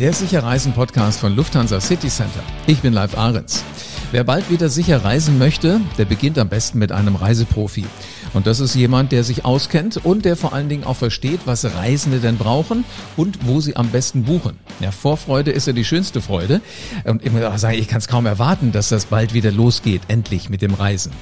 Der Sicherreisen-Podcast von Lufthansa City Center. Ich bin Live Ahrens. Wer bald wieder sicher reisen möchte, der beginnt am besten mit einem Reiseprofi. Und das ist jemand, der sich auskennt und der vor allen Dingen auch versteht, was Reisende denn brauchen und wo sie am besten buchen. Ja, Vorfreude ist ja die schönste Freude. Und ich muss auch sagen, ich kann es kaum erwarten, dass das bald wieder losgeht, endlich mit dem Reisen.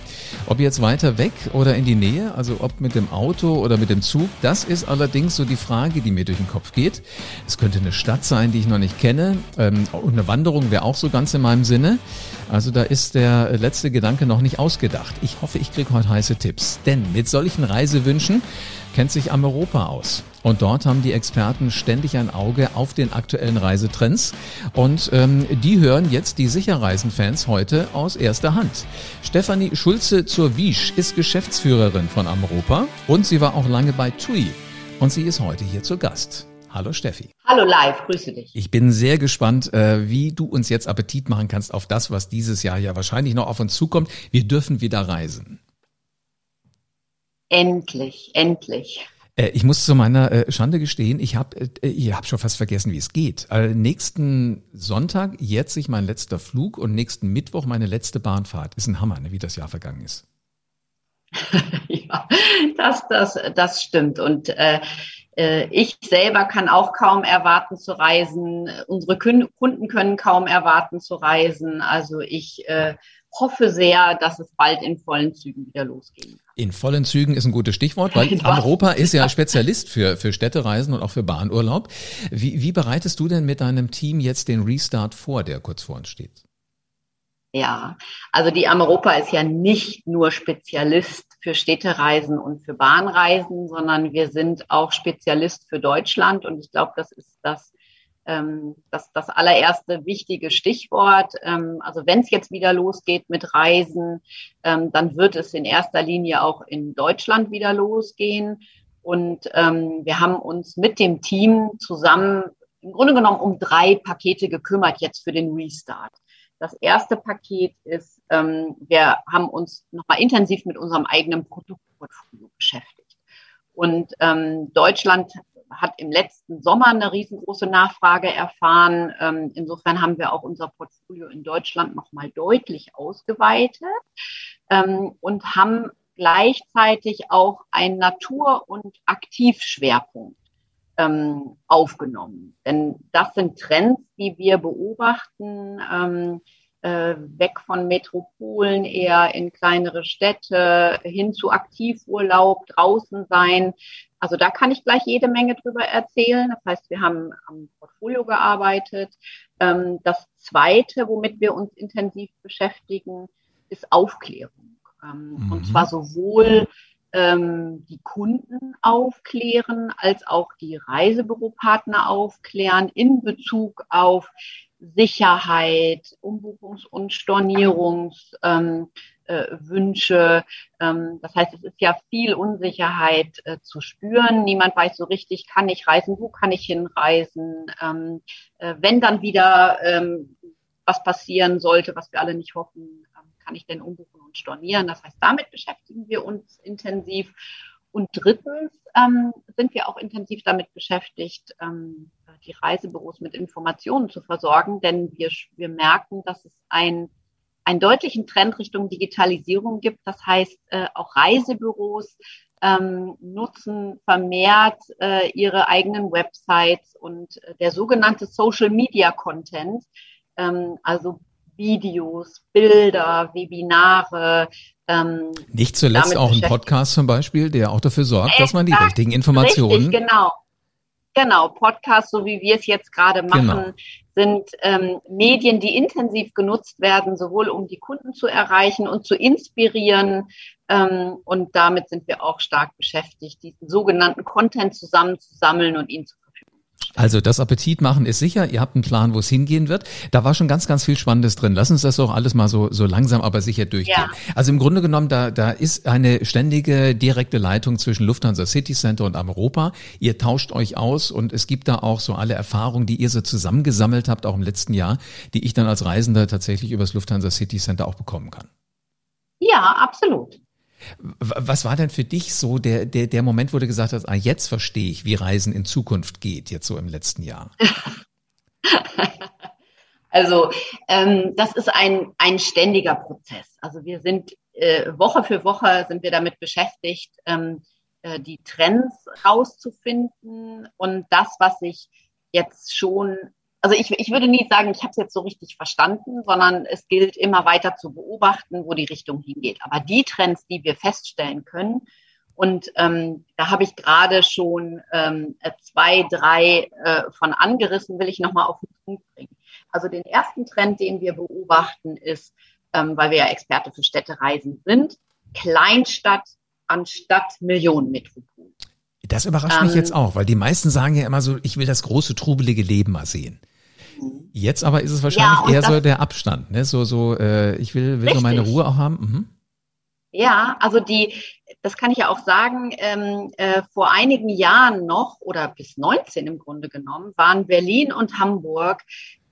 Ob jetzt weiter weg oder in die Nähe, also ob mit dem Auto oder mit dem Zug, das ist allerdings so die Frage, die mir durch den Kopf geht. Es könnte eine Stadt sein, die ich noch nicht kenne. Ähm, und eine Wanderung wäre auch so ganz in meinem Sinne. Also da ist der letzte Gedanke noch nicht ausgedacht. Ich hoffe, ich kriege heute heiße Tipps. Denn mit solchen Reisewünschen kennt sich Europa aus. Und dort haben die Experten ständig ein Auge auf den aktuellen Reisetrends. Und ähm, die hören jetzt die Sicherreisen-Fans heute aus erster Hand. Stefanie Schulze zur Wiesch ist Geschäftsführerin von Amropa und sie war auch lange bei TUI. Und sie ist heute hier zu Gast. Hallo Steffi. Hallo live, grüße dich. Ich bin sehr gespannt, äh, wie du uns jetzt Appetit machen kannst auf das, was dieses Jahr ja wahrscheinlich noch auf uns zukommt. Wir dürfen wieder reisen. Endlich, endlich. Äh, ich muss zu meiner äh, Schande gestehen, ich habe ich hab schon fast vergessen, wie es geht. nächsten Sonntag jährt sich mein letzter Flug und nächsten Mittwoch meine letzte Bahnfahrt. Ist ein Hammer, ne, wie das Jahr vergangen ist. ja, das, das, das stimmt. Und äh, ich selber kann auch kaum erwarten zu reisen. Unsere Kunden können kaum erwarten zu reisen. Also ich äh, hoffe sehr, dass es bald in vollen Zügen wieder losgehen kann. In vollen Zügen ist ein gutes Stichwort, weil Europa ist ja Spezialist für, für Städtereisen und auch für Bahnurlaub. Wie, wie bereitest du denn mit deinem Team jetzt den Restart vor, der kurz vor uns steht? Ja, also die Ameropa ist ja nicht nur Spezialist für Städtereisen und für Bahnreisen, sondern wir sind auch Spezialist für Deutschland. Und ich glaube, das ist das, ähm, das, das allererste wichtige Stichwort. Ähm, also wenn es jetzt wieder losgeht mit Reisen, ähm, dann wird es in erster Linie auch in Deutschland wieder losgehen. Und ähm, wir haben uns mit dem Team zusammen im Grunde genommen um drei Pakete gekümmert jetzt für den Restart. Das erste Paket ist, ähm, wir haben uns nochmal intensiv mit unserem eigenen Produktportfolio beschäftigt. Und ähm, Deutschland hat im letzten Sommer eine riesengroße Nachfrage erfahren. Ähm, insofern haben wir auch unser Portfolio in Deutschland nochmal deutlich ausgeweitet ähm, und haben gleichzeitig auch einen Natur- und Aktivschwerpunkt ähm, aufgenommen. Denn das sind Trends, die wir beobachten, ähm, äh, weg von Metropolen eher in kleinere Städte, hin zu Aktivurlaub, draußen sein. Also da kann ich gleich jede Menge drüber erzählen. Das heißt, wir haben am Portfolio gearbeitet. Ähm, das Zweite, womit wir uns intensiv beschäftigen, ist Aufklärung. Ähm, mhm. Und zwar sowohl ähm, die Kunden aufklären, als auch die Reisebüropartner aufklären in Bezug auf Sicherheit, Umbuchungs- und Stornierungswünsche. Ähm, äh, ähm, das heißt, es ist ja viel Unsicherheit äh, zu spüren. Niemand weiß so richtig, kann ich reisen, wo kann ich hinreisen. Ähm, äh, wenn dann wieder was passieren sollte, was wir alle nicht hoffen, kann ich denn umbuchen und stornieren. Das heißt, damit beschäftigen wir uns intensiv. Und drittens sind wir auch intensiv damit beschäftigt, die Reisebüros mit Informationen zu versorgen, denn wir, wir merken, dass es ein, einen deutlichen Trend Richtung Digitalisierung gibt. Das heißt, äh, auch Reisebüros ähm, nutzen vermehrt äh, ihre eigenen Websites und äh, der sogenannte Social Media Content, ähm, also Videos, Bilder, Webinare. Ähm, Nicht zuletzt auch ein Podcast zum Beispiel, der auch dafür sorgt, dass man die richtigen Informationen. Richtig, genau. Genau, Podcasts, so wie wir es jetzt gerade machen, genau. sind ähm, Medien, die intensiv genutzt werden, sowohl um die Kunden zu erreichen und zu inspirieren. Ähm, und damit sind wir auch stark beschäftigt, diesen sogenannten Content zusammenzusammeln und ihn zu also das Appetit machen ist sicher. Ihr habt einen Plan, wo es hingehen wird. Da war schon ganz, ganz viel Spannendes drin. Lass uns das doch alles mal so, so langsam, aber sicher durchgehen. Ja. Also im Grunde genommen, da, da ist eine ständige direkte Leitung zwischen Lufthansa City Center und Europa. Ihr tauscht euch aus und es gibt da auch so alle Erfahrungen, die ihr so zusammengesammelt habt, auch im letzten Jahr, die ich dann als Reisender tatsächlich übers Lufthansa City Center auch bekommen kann. Ja, absolut. Was war denn für dich so der, der, der Moment, wo du gesagt hast, ah, jetzt verstehe ich, wie Reisen in Zukunft geht, jetzt so im letzten Jahr? Also ähm, das ist ein, ein ständiger Prozess. Also wir sind äh, Woche für Woche sind wir damit beschäftigt, ähm, äh, die Trends rauszufinden und das, was sich jetzt schon, also ich, ich würde nie sagen, ich habe es jetzt so richtig verstanden, sondern es gilt immer weiter zu beobachten, wo die Richtung hingeht. Aber die Trends, die wir feststellen können, und ähm, da habe ich gerade schon ähm, zwei, drei äh, von angerissen, will ich nochmal auf den Punkt bringen. Also den ersten Trend, den wir beobachten, ist, ähm, weil wir ja Experte für Städtereisen sind, Kleinstadt anstatt Millionenmetropol. Das überrascht ähm, mich jetzt auch, weil die meisten sagen ja immer so, ich will das große, trubelige Leben mal sehen. Jetzt aber ist es wahrscheinlich ja, eher so der Abstand, ne? So, so, äh, ich will, will so meine Ruhe auch haben. Mhm. Ja, also die, das kann ich ja auch sagen, ähm, äh, vor einigen Jahren noch oder bis 19 im Grunde genommen waren Berlin und Hamburg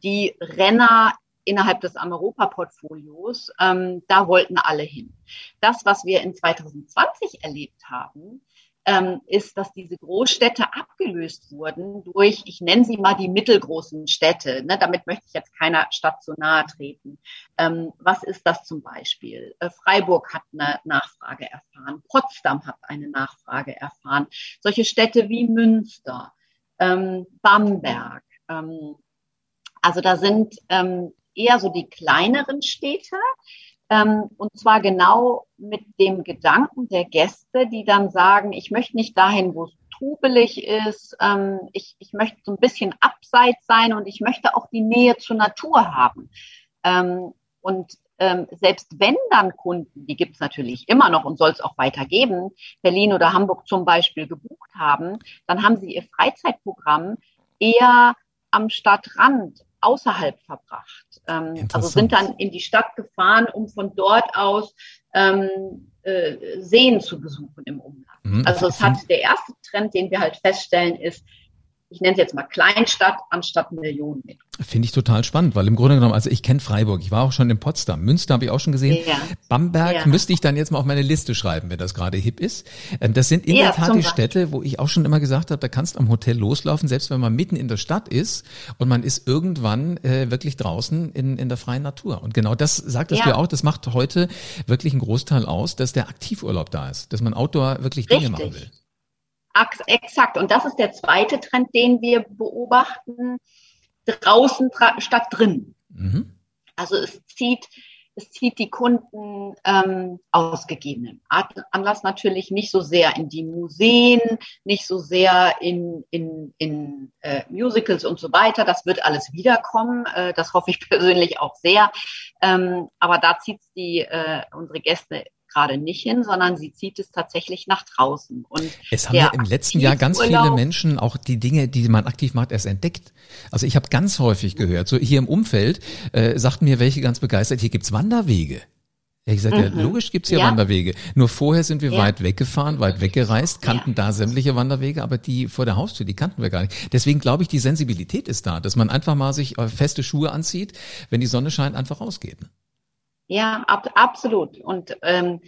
die Renner innerhalb des Ameropa-Portfolios. Ähm, da wollten alle hin. Das, was wir in 2020 erlebt haben, ähm, ist, dass diese Großstädte abgelöst wurden durch, ich nenne sie mal die mittelgroßen Städte. Ne? Damit möchte ich jetzt keiner Stadt zu nahe treten. Ähm, was ist das zum Beispiel? Äh, Freiburg hat eine Nachfrage erfahren. Potsdam hat eine Nachfrage erfahren. Solche Städte wie Münster, ähm, Bamberg. Ähm, also da sind ähm, eher so die kleineren Städte, und zwar genau mit dem Gedanken der Gäste, die dann sagen, ich möchte nicht dahin, wo es trubelig ist, ähm, ich, ich möchte so ein bisschen abseits sein und ich möchte auch die Nähe zur Natur haben. Ähm, und ähm, selbst wenn dann Kunden, die gibt es natürlich immer noch und soll es auch weiter geben, Berlin oder Hamburg zum Beispiel gebucht haben, dann haben sie ihr Freizeitprogramm eher am Stadtrand außerhalb verbracht. Ähm, also sind dann in die Stadt gefahren, um von dort aus ähm, äh, Seen zu besuchen im Umland. Mhm. Also es hat der erste Trend, den wir halt feststellen, ist, ich nenne es jetzt mal Kleinstadt anstatt Millionen. Finde ich total spannend, weil im Grunde genommen, also ich kenne Freiburg, ich war auch schon in Potsdam, Münster habe ich auch schon gesehen. Ja. Bamberg ja. müsste ich dann jetzt mal auf meine Liste schreiben, wenn das gerade hip ist. Ähm, das sind in ja, der Tat die Städte, wo ich auch schon immer gesagt habe, da kannst du am Hotel loslaufen, selbst wenn man mitten in der Stadt ist und man ist irgendwann äh, wirklich draußen in, in der freien Natur. Und genau das sagtest ja. du auch, das macht heute wirklich einen Großteil aus, dass der Aktivurlaub da ist, dass man Outdoor wirklich Dinge Richtig. machen will. Exakt. Und das ist der zweite Trend, den wir beobachten. Draußen statt drin. Mhm. Also es zieht, es zieht die Kunden ähm, aus gegebenem Anlass natürlich nicht so sehr in die Museen, nicht so sehr in, in, in äh, Musicals und so weiter. Das wird alles wiederkommen. Äh, das hoffe ich persönlich auch sehr. Ähm, aber da zieht die äh, unsere Gäste gerade nicht hin, sondern sie zieht es tatsächlich nach draußen. Und es haben ja im letzten Jahr ganz viele Menschen auch die Dinge, die man aktiv macht, erst entdeckt. Also ich habe ganz häufig gehört, so hier im Umfeld äh, sagten mir welche ganz begeistert, hier gibt's Wanderwege. Ja, ich sagte, mhm. ja, logisch gibt's hier ja. Wanderwege. Nur vorher sind wir ja. weit weggefahren, weit weggereist, kannten da sämtliche Wanderwege, aber die vor der Haustür, die kannten wir gar nicht. Deswegen glaube ich, die Sensibilität ist da, dass man einfach mal sich äh, feste Schuhe anzieht, wenn die Sonne scheint, einfach rausgeht. Ja, ab, absolut. Und ähm,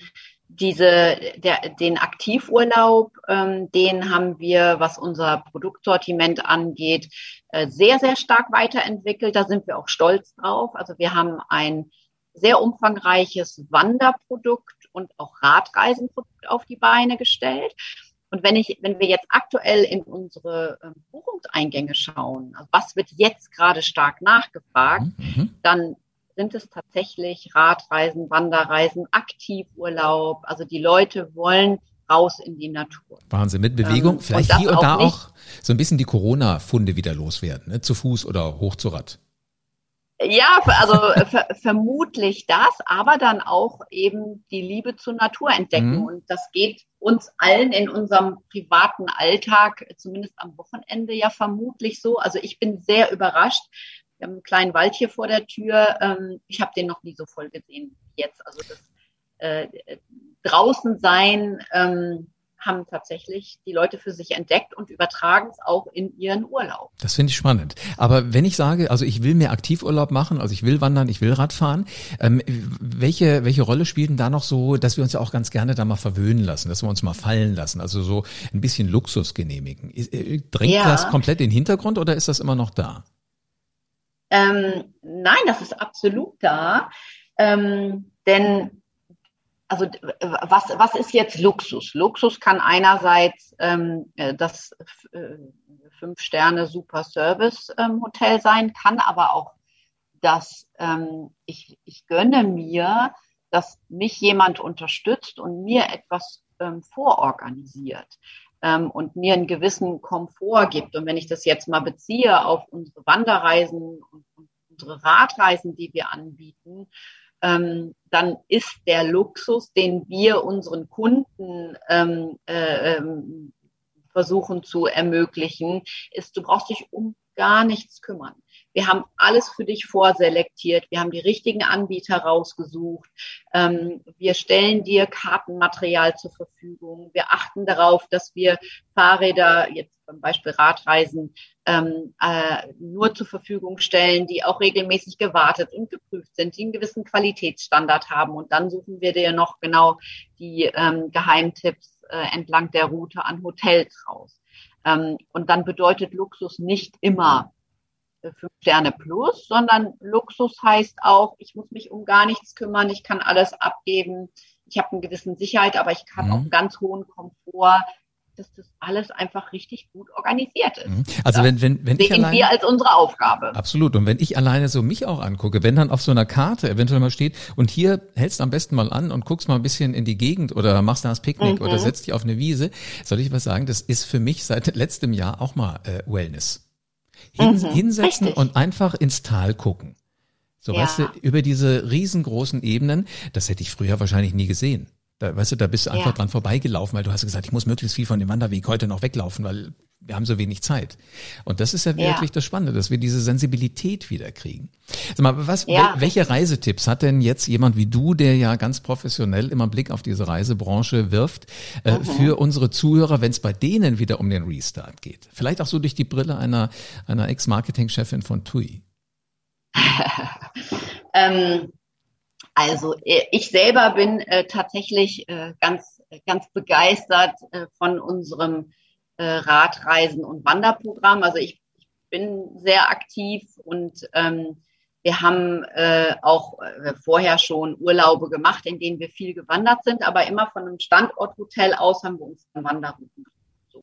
diese, der, den Aktivurlaub, ähm, den haben wir, was unser Produktsortiment angeht, äh, sehr, sehr stark weiterentwickelt. Da sind wir auch stolz drauf. Also wir haben ein sehr umfangreiches Wanderprodukt und auch Radreisenprodukt auf die Beine gestellt. Und wenn ich, wenn wir jetzt aktuell in unsere ähm, Buchungseingänge schauen, also was wird jetzt gerade stark nachgefragt, mhm. mhm. dann sind es tatsächlich Radreisen, Wanderreisen, Aktivurlaub. Also die Leute wollen raus in die Natur. Wahnsinn, mit Bewegung, ähm, vielleicht und hier und da auch, so ein bisschen die Corona-Funde wieder loswerden, ne? zu Fuß oder hoch zu Rad. Ja, also ver vermutlich das, aber dann auch eben die Liebe zur Natur entdecken. Mhm. Und das geht uns allen in unserem privaten Alltag, zumindest am Wochenende ja vermutlich so. Also ich bin sehr überrascht, wir haben einen kleinen Wald hier vor der Tür. Ähm, ich habe den noch nie so voll gesehen wie jetzt. Also das äh, draußen sein ähm, haben tatsächlich die Leute für sich entdeckt und übertragen es auch in ihren Urlaub. Das finde ich spannend. Aber wenn ich sage, also ich will mehr Aktivurlaub machen, also ich will wandern, ich will Radfahren, ähm, welche, welche Rolle spielt denn da noch so, dass wir uns ja auch ganz gerne da mal verwöhnen lassen, dass wir uns mal fallen lassen, also so ein bisschen Luxus genehmigen? Äh, drängt ja. das komplett in den Hintergrund oder ist das immer noch da? Ähm, nein, das ist absolut da. Ähm, denn also was, was ist jetzt Luxus? Luxus kann einerseits ähm, äh, das äh, Fünf-Sterne Super Service ähm, sein, kann aber auch dass ähm, ich, ich gönne mir, dass mich jemand unterstützt und mir etwas ähm, vororganisiert ähm, und mir einen gewissen Komfort gibt. Und wenn ich das jetzt mal beziehe auf unsere Wanderreisen und, und unsere Radreisen, die wir anbieten, ähm, dann ist der Luxus, den wir unseren Kunden ähm, äh, ähm, versuchen zu ermöglichen, ist, du brauchst dich um gar nichts kümmern. Wir haben alles für dich vorselektiert. Wir haben die richtigen Anbieter rausgesucht. Ähm, wir stellen dir Kartenmaterial zur Verfügung. Wir achten darauf, dass wir Fahrräder, jetzt zum Beispiel Radreisen, ähm, äh, nur zur Verfügung stellen, die auch regelmäßig gewartet und geprüft sind, die einen gewissen Qualitätsstandard haben. Und dann suchen wir dir noch genau die ähm, Geheimtipps äh, entlang der Route an Hotels raus. Und dann bedeutet Luxus nicht immer fünf Sterne plus, sondern Luxus heißt auch, ich muss mich um gar nichts kümmern, ich kann alles abgeben, ich habe eine gewisse Sicherheit, aber ich kann mhm. auch einen ganz hohen Komfort, dass das alles einfach richtig gut organisiert ist. Mhm. Also das wenn, wenn, wenn sehen ich alleine, wir als unsere Aufgabe. Absolut. Und wenn ich alleine so mich auch angucke, wenn dann auf so einer Karte eventuell mal steht und hier hältst du am besten mal an und guckst mal ein bisschen in die Gegend oder machst da das Picknick mhm. oder setzt dich auf eine Wiese, soll ich was sagen, das ist für mich seit letztem Jahr auch mal äh, Wellness. Hin, mhm, hinsetzen richtig. und einfach ins Tal gucken. So, ja. weißt du, über diese riesengroßen Ebenen, das hätte ich früher wahrscheinlich nie gesehen. Da, weißt du, da bist du einfach ja. dran vorbeigelaufen, weil du hast gesagt, ich muss möglichst viel von dem Wanderweg heute noch weglaufen, weil wir haben so wenig Zeit. Und das ist ja, ja. wirklich das Spannende, dass wir diese Sensibilität wieder kriegen. Sag mal, was, ja. welche Reisetipps hat denn jetzt jemand wie du, der ja ganz professionell immer Blick auf diese Reisebranche wirft, äh, mhm. für unsere Zuhörer, wenn es bei denen wieder um den Restart geht? Vielleicht auch so durch die Brille einer, einer Ex-Marketing-Chefin von TUI. ähm, also äh, ich selber bin äh, tatsächlich äh, ganz, ganz begeistert äh, von unserem äh, Radreisen- und Wanderprogramm. Also ich, ich, bin sehr aktiv und ähm, wir haben äh, auch äh, vorher schon Urlaube gemacht, in denen wir viel gewandert sind, aber immer von einem Standorthotel aus haben wir uns Wanderrouten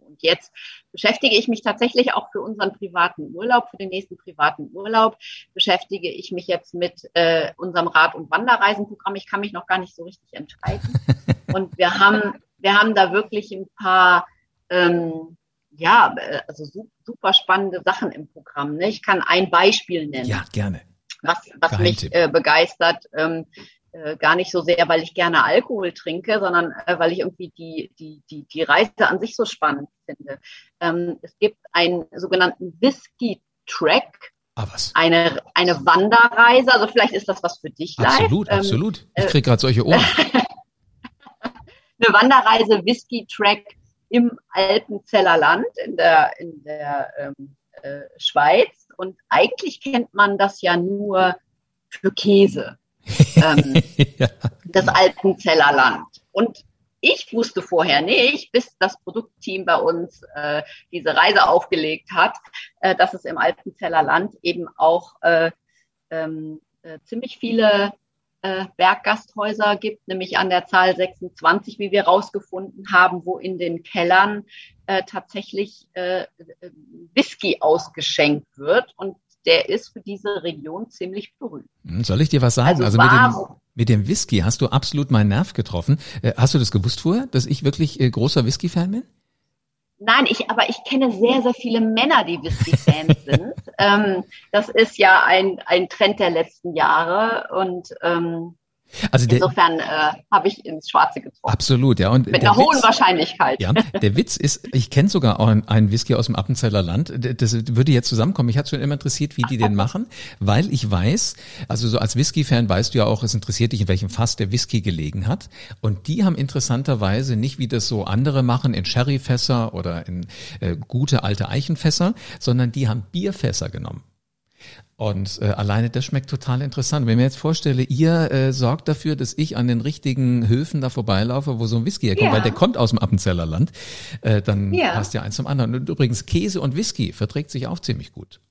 und jetzt beschäftige ich mich tatsächlich auch für unseren privaten Urlaub, für den nächsten privaten Urlaub, beschäftige ich mich jetzt mit äh, unserem Rad- und Wanderreisenprogramm. Ich kann mich noch gar nicht so richtig entscheiden. Und wir haben, wir haben da wirklich ein paar, ähm, ja, äh, also super spannende Sachen im Programm. Ne? Ich kann ein Beispiel nennen. Ja, gerne. Was, was mich äh, begeistert. Ähm, äh, gar nicht so sehr, weil ich gerne Alkohol trinke, sondern äh, weil ich irgendwie die, die, die, die Reise an sich so spannend finde. Ähm, es gibt einen sogenannten Whisky-Track. Ah, was? Eine, eine Wanderreise, also vielleicht ist das was für dich Absolut, live. absolut. Ähm, ich kriege gerade solche Ohren. eine Wanderreise Whisky-Track im Alpenzeller Land in der, in der ähm, äh, Schweiz. Und eigentlich kennt man das ja nur für Käse ähm, ja, das genau. Alpenzeller Land. Und ich wusste vorher nicht, bis das Produktteam bei uns äh, diese Reise aufgelegt hat, äh, dass es im Alpenzeller Land eben auch äh, ähm, äh, ziemlich viele äh, Berggasthäuser gibt, nämlich an der Zahl 26, wie wir rausgefunden haben, wo in den Kellern äh, tatsächlich Whisky ausgeschenkt wird. Und der ist für diese Region ziemlich berühmt. Hm, soll ich dir was sagen? Also, also mit, dem, mit dem Whisky hast du absolut meinen Nerv getroffen. Äh, hast du das gewusst vorher, dass ich wirklich äh, großer Whisky-Fan bin? Nein, ich, aber ich kenne sehr, sehr viele Männer, die Whisky-Fans sind. Ähm, das ist ja ein, ein Trend der letzten Jahre und ähm, also der, Insofern äh, habe ich ins Schwarze getroffen. Absolut, ja. Und Mit einer Witz, hohen Wahrscheinlichkeit. Ja, der Witz ist, ich kenne sogar auch einen Whisky aus dem Appenzeller Land. Das würde jetzt zusammenkommen. Ich hatte schon immer interessiert, wie die den machen, weil ich weiß, also so als Whisky-Fan weißt du ja auch, es interessiert dich, in welchem Fass der Whisky gelegen hat. Und die haben interessanterweise nicht, wie das so andere machen, in Sherryfässer oder in äh, gute alte Eichenfässer, sondern die haben Bierfässer genommen. Und äh, alleine das schmeckt total interessant. Wenn ich mir jetzt vorstelle, ihr äh, sorgt dafür, dass ich an den richtigen Höfen da vorbeilaufe, wo so ein Whisky herkommt, ja. weil der kommt aus dem Appenzeller Land, äh, dann ja. passt ja eins zum anderen. Und übrigens, Käse und Whisky verträgt sich auch ziemlich gut.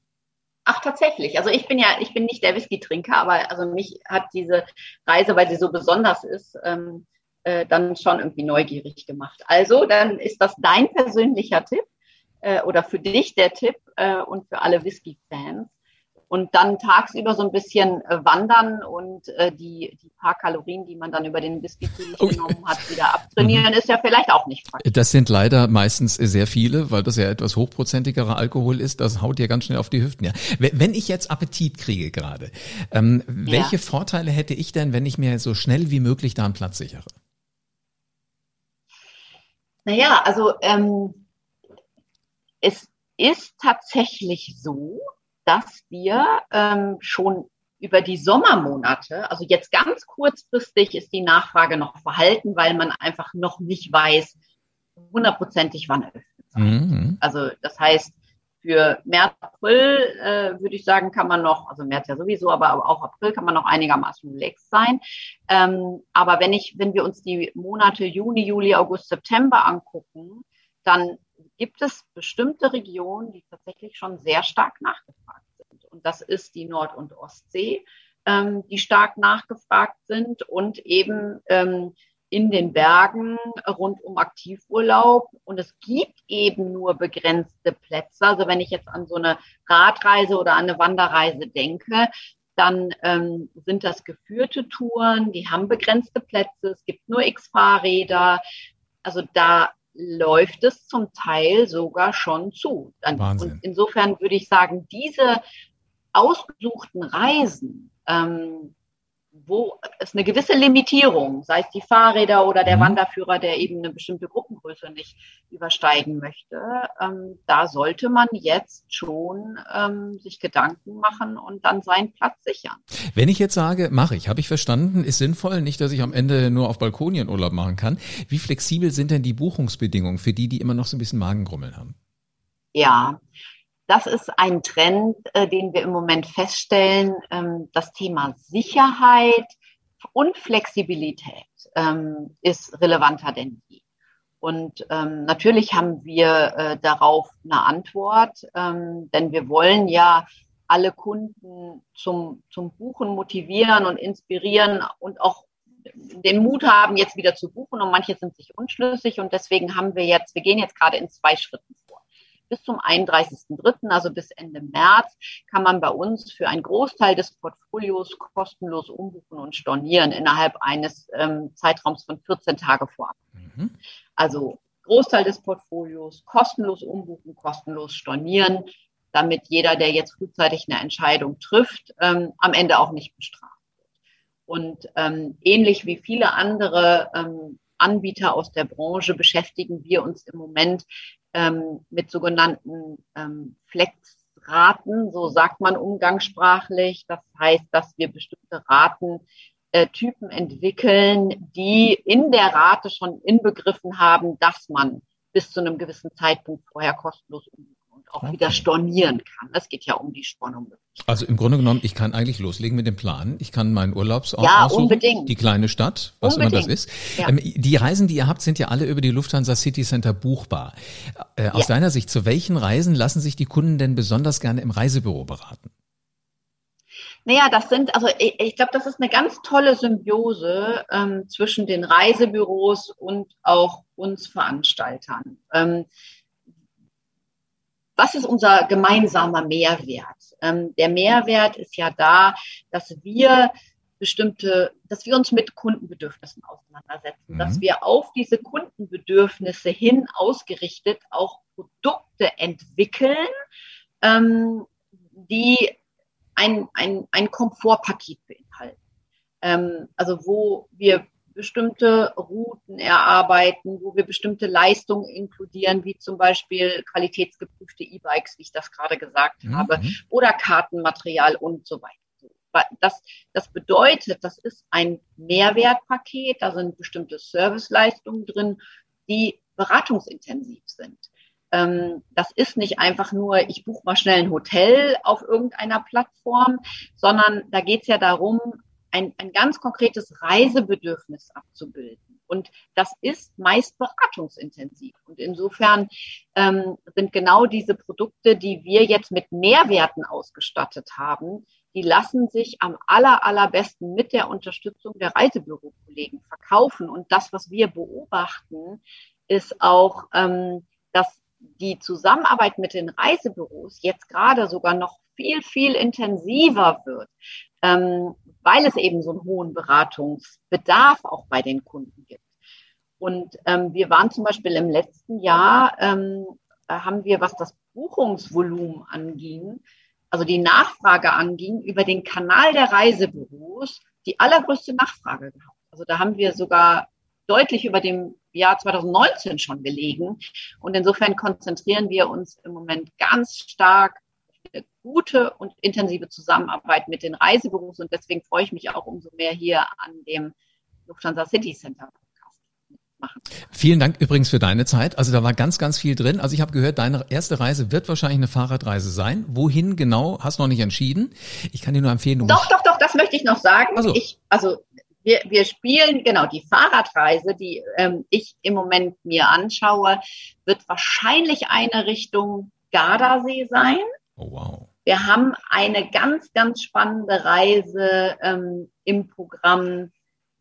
Ach, tatsächlich. Also ich bin ja, ich bin nicht der Whisky-Trinker, aber also mich hat diese Reise, weil sie so besonders ist, ähm, äh, dann schon irgendwie neugierig gemacht. Also, dann ist das dein persönlicher Tipp äh, oder für dich der Tipp äh, und für alle Whisky-Fans und dann tagsüber so ein bisschen äh, wandern und äh, die, die paar Kalorien, die man dann über den Whisky zu sich genommen hat, wieder abtrainieren, mhm. ist ja vielleicht auch nicht praktisch. Das sind leider meistens sehr viele, weil das ja etwas hochprozentigerer Alkohol ist. Das haut dir ganz schnell auf die Hüften. Ja. Wenn ich jetzt Appetit kriege gerade, ähm, ja. welche Vorteile hätte ich denn, wenn ich mir so schnell wie möglich da einen Platz sichere? Naja, also ähm, es ist tatsächlich so, dass wir ähm, schon über die Sommermonate, also jetzt ganz kurzfristig ist die Nachfrage noch verhalten, weil man einfach noch nicht weiß, hundertprozentig wann öffnet. Mhm. Also das heißt, für März, April äh, würde ich sagen, kann man noch, also März ja sowieso, aber auch April kann man noch einigermaßen relaxed sein. Ähm, aber wenn ich, wenn wir uns die Monate Juni, Juli, August, September angucken, dann gibt es bestimmte Regionen, die tatsächlich schon sehr stark nachgefragt sind. Und das ist die Nord- und Ostsee, ähm, die stark nachgefragt sind und eben ähm, in den Bergen rund um Aktivurlaub. Und es gibt eben nur begrenzte Plätze. Also wenn ich jetzt an so eine Radreise oder an eine Wanderreise denke, dann ähm, sind das geführte Touren, die haben begrenzte Plätze, es gibt nur x Fahrräder. Also da läuft es zum Teil sogar schon zu. Wahnsinn. Und insofern würde ich sagen, diese ausgesuchten Reisen, ähm, wo es eine gewisse Limitierung, sei es die Fahrräder oder der mhm. Wanderführer, der eben eine bestimmte Gruppengröße nicht übersteigen möchte, ähm, da sollte man jetzt schon ähm, sich Gedanken machen und dann seinen Platz sichern. Wenn ich jetzt sage, mache ich, habe ich verstanden, ist sinnvoll, nicht, dass ich am Ende nur auf Balkonien Urlaub machen kann. Wie flexibel sind denn die Buchungsbedingungen für die, die immer noch so ein bisschen Magengrummeln haben? Ja, das ist ein Trend, äh, den wir im Moment feststellen. Ähm, das Thema Sicherheit und Flexibilität ähm, ist relevanter denn je. Und ähm, natürlich haben wir äh, darauf eine Antwort, ähm, denn wir wollen ja alle Kunden zum, zum Buchen motivieren und inspirieren und auch den Mut haben, jetzt wieder zu buchen. Und manche sind sich unschlüssig. Und deswegen haben wir jetzt, wir gehen jetzt gerade in zwei Schritten bis zum 31.03., also bis Ende März, kann man bei uns für einen Großteil des Portfolios kostenlos umbuchen und stornieren innerhalb eines ähm, Zeitraums von 14 Tage vorab. Mhm. Also Großteil des Portfolios kostenlos umbuchen, kostenlos stornieren, damit jeder, der jetzt frühzeitig eine Entscheidung trifft, ähm, am Ende auch nicht bestraft wird. Und ähm, ähnlich wie viele andere ähm, Anbieter aus der Branche beschäftigen wir uns im Moment ähm, mit sogenannten ähm, Flexraten, so sagt man umgangssprachlich. Das heißt, dass wir bestimmte Ratentypen äh, entwickeln, die in der Rate schon inbegriffen haben, dass man bis zu einem gewissen Zeitpunkt vorher kostenlos umgeht auch okay. wieder stornieren kann. Es geht ja um die Stornung. Also im Grunde genommen, ich kann eigentlich loslegen mit dem Plan. Ich kann meinen Urlaubsort ja, aussuchen, unbedingt. die kleine Stadt, was unbedingt. immer das ist. Ja. Ähm, die Reisen, die ihr habt, sind ja alle über die Lufthansa City Center buchbar. Äh, aus ja. deiner Sicht, zu welchen Reisen lassen sich die Kunden denn besonders gerne im Reisebüro beraten? Naja, das sind, also ich, ich glaube, das ist eine ganz tolle Symbiose ähm, zwischen den Reisebüros und auch uns Veranstaltern. Ähm, was ist unser gemeinsamer Mehrwert? Ähm, der Mehrwert ist ja da, dass wir bestimmte, dass wir uns mit Kundenbedürfnissen auseinandersetzen, mhm. dass wir auf diese Kundenbedürfnisse hin ausgerichtet auch Produkte entwickeln, ähm, die ein, ein, ein Komfortpaket beinhalten. Ähm, also wo wir bestimmte Routen erarbeiten, wo wir bestimmte Leistungen inkludieren, wie zum Beispiel qualitätsgeprüfte E-Bikes, wie ich das gerade gesagt mhm. habe, oder Kartenmaterial und so weiter. Das, das bedeutet, das ist ein Mehrwertpaket, da sind bestimmte Serviceleistungen drin, die beratungsintensiv sind. Ähm, das ist nicht einfach nur, ich buche mal schnell ein Hotel auf irgendeiner Plattform, sondern da geht es ja darum, ein, ein ganz konkretes Reisebedürfnis abzubilden. Und das ist meist beratungsintensiv. Und insofern ähm, sind genau diese Produkte, die wir jetzt mit Mehrwerten ausgestattet haben, die lassen sich am aller, allerbesten mit der Unterstützung der Reisebürokollegen verkaufen. Und das, was wir beobachten, ist auch, ähm, dass die Zusammenarbeit mit den Reisebüros jetzt gerade sogar noch viel, viel intensiver wird, ähm, weil es eben so einen hohen Beratungsbedarf auch bei den Kunden gibt. Und ähm, wir waren zum Beispiel im letzten Jahr, ähm, haben wir, was das Buchungsvolumen anging, also die Nachfrage anging, über den Kanal der Reisebüros die allergrößte Nachfrage gehabt. Also da haben wir sogar deutlich über dem Jahr 2019 schon gelegen. Und insofern konzentrieren wir uns im Moment ganz stark gute und intensive Zusammenarbeit mit den Reisebüros. Und deswegen freue ich mich auch umso mehr hier an dem Lufthansa City Center machen. Vielen Dank übrigens für deine Zeit. Also da war ganz, ganz viel drin. Also ich habe gehört, deine erste Reise wird wahrscheinlich eine Fahrradreise sein. Wohin genau, hast du noch nicht entschieden. Ich kann dir nur empfehlen. doch, doch, doch, das möchte ich noch sagen. Also, ich, also wir, wir spielen, genau, die Fahrradreise, die ähm, ich im Moment mir anschaue, wird wahrscheinlich eine Richtung Gardasee sein. Oh, wow. Wir haben eine ganz, ganz spannende Reise ähm, im Programm,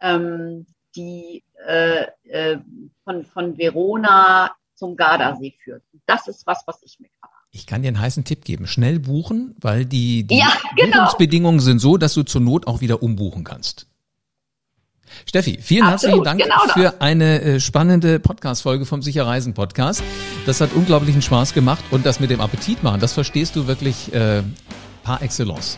ähm, die äh, äh, von, von Verona zum Gardasee führt. Das ist was, was ich mir habe. Ich kann dir einen heißen Tipp geben. Schnell buchen, weil die, die ja, genau. Buchungsbedingungen sind so, dass du zur Not auch wieder umbuchen kannst. Steffi, vielen Absolut, herzlichen Dank genau für eine äh, spannende Podcast-Folge vom Sicher Reisen Podcast. Das hat unglaublichen Spaß gemacht und das mit dem Appetit machen, das verstehst du wirklich äh, par excellence.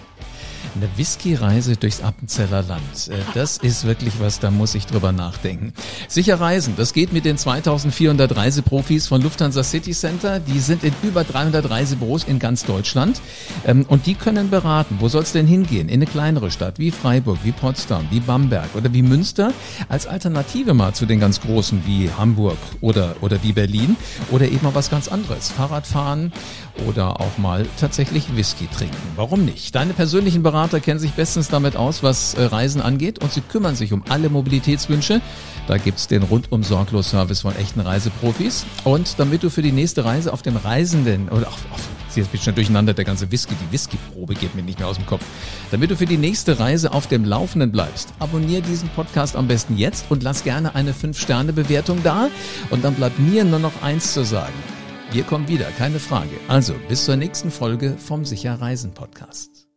Eine Whisky-Reise durchs Appenzeller Land. Äh, das ist wirklich was, da muss ich drüber nachdenken. Sicher reisen, das geht mit den 2400 Reiseprofis von Lufthansa City Center. Die sind in über 300 Reisebüros in ganz Deutschland ähm, und die können beraten, wo soll es denn hingehen? In eine kleinere Stadt wie Freiburg, wie Potsdam, wie Bamberg oder wie Münster als Alternative mal zu den ganz großen wie Hamburg oder, oder wie Berlin oder eben mal was ganz anderes. Fahrradfahren oder auch mal tatsächlich Whisky trinken. Warum nicht? Deine persönlichen Berater Berater kennen sich bestens damit aus, was äh, Reisen angeht und sie kümmern sich um alle Mobilitätswünsche. Da gibt's den rundum sorglos Service von echten Reiseprofis. Und damit du für die nächste Reise auf dem Reisenden oder auf, auf jetzt bin schon durcheinander, der ganze Whisky, die Whiskyprobe geht mir nicht mehr aus dem Kopf. Damit du für die nächste Reise auf dem Laufenden bleibst, abonniere diesen Podcast am besten jetzt und lass gerne eine 5-Sterne-Bewertung da. Und dann bleibt mir nur noch eins zu sagen. Wir kommen wieder, keine Frage. Also bis zur nächsten Folge vom Sicher Reisen Podcast.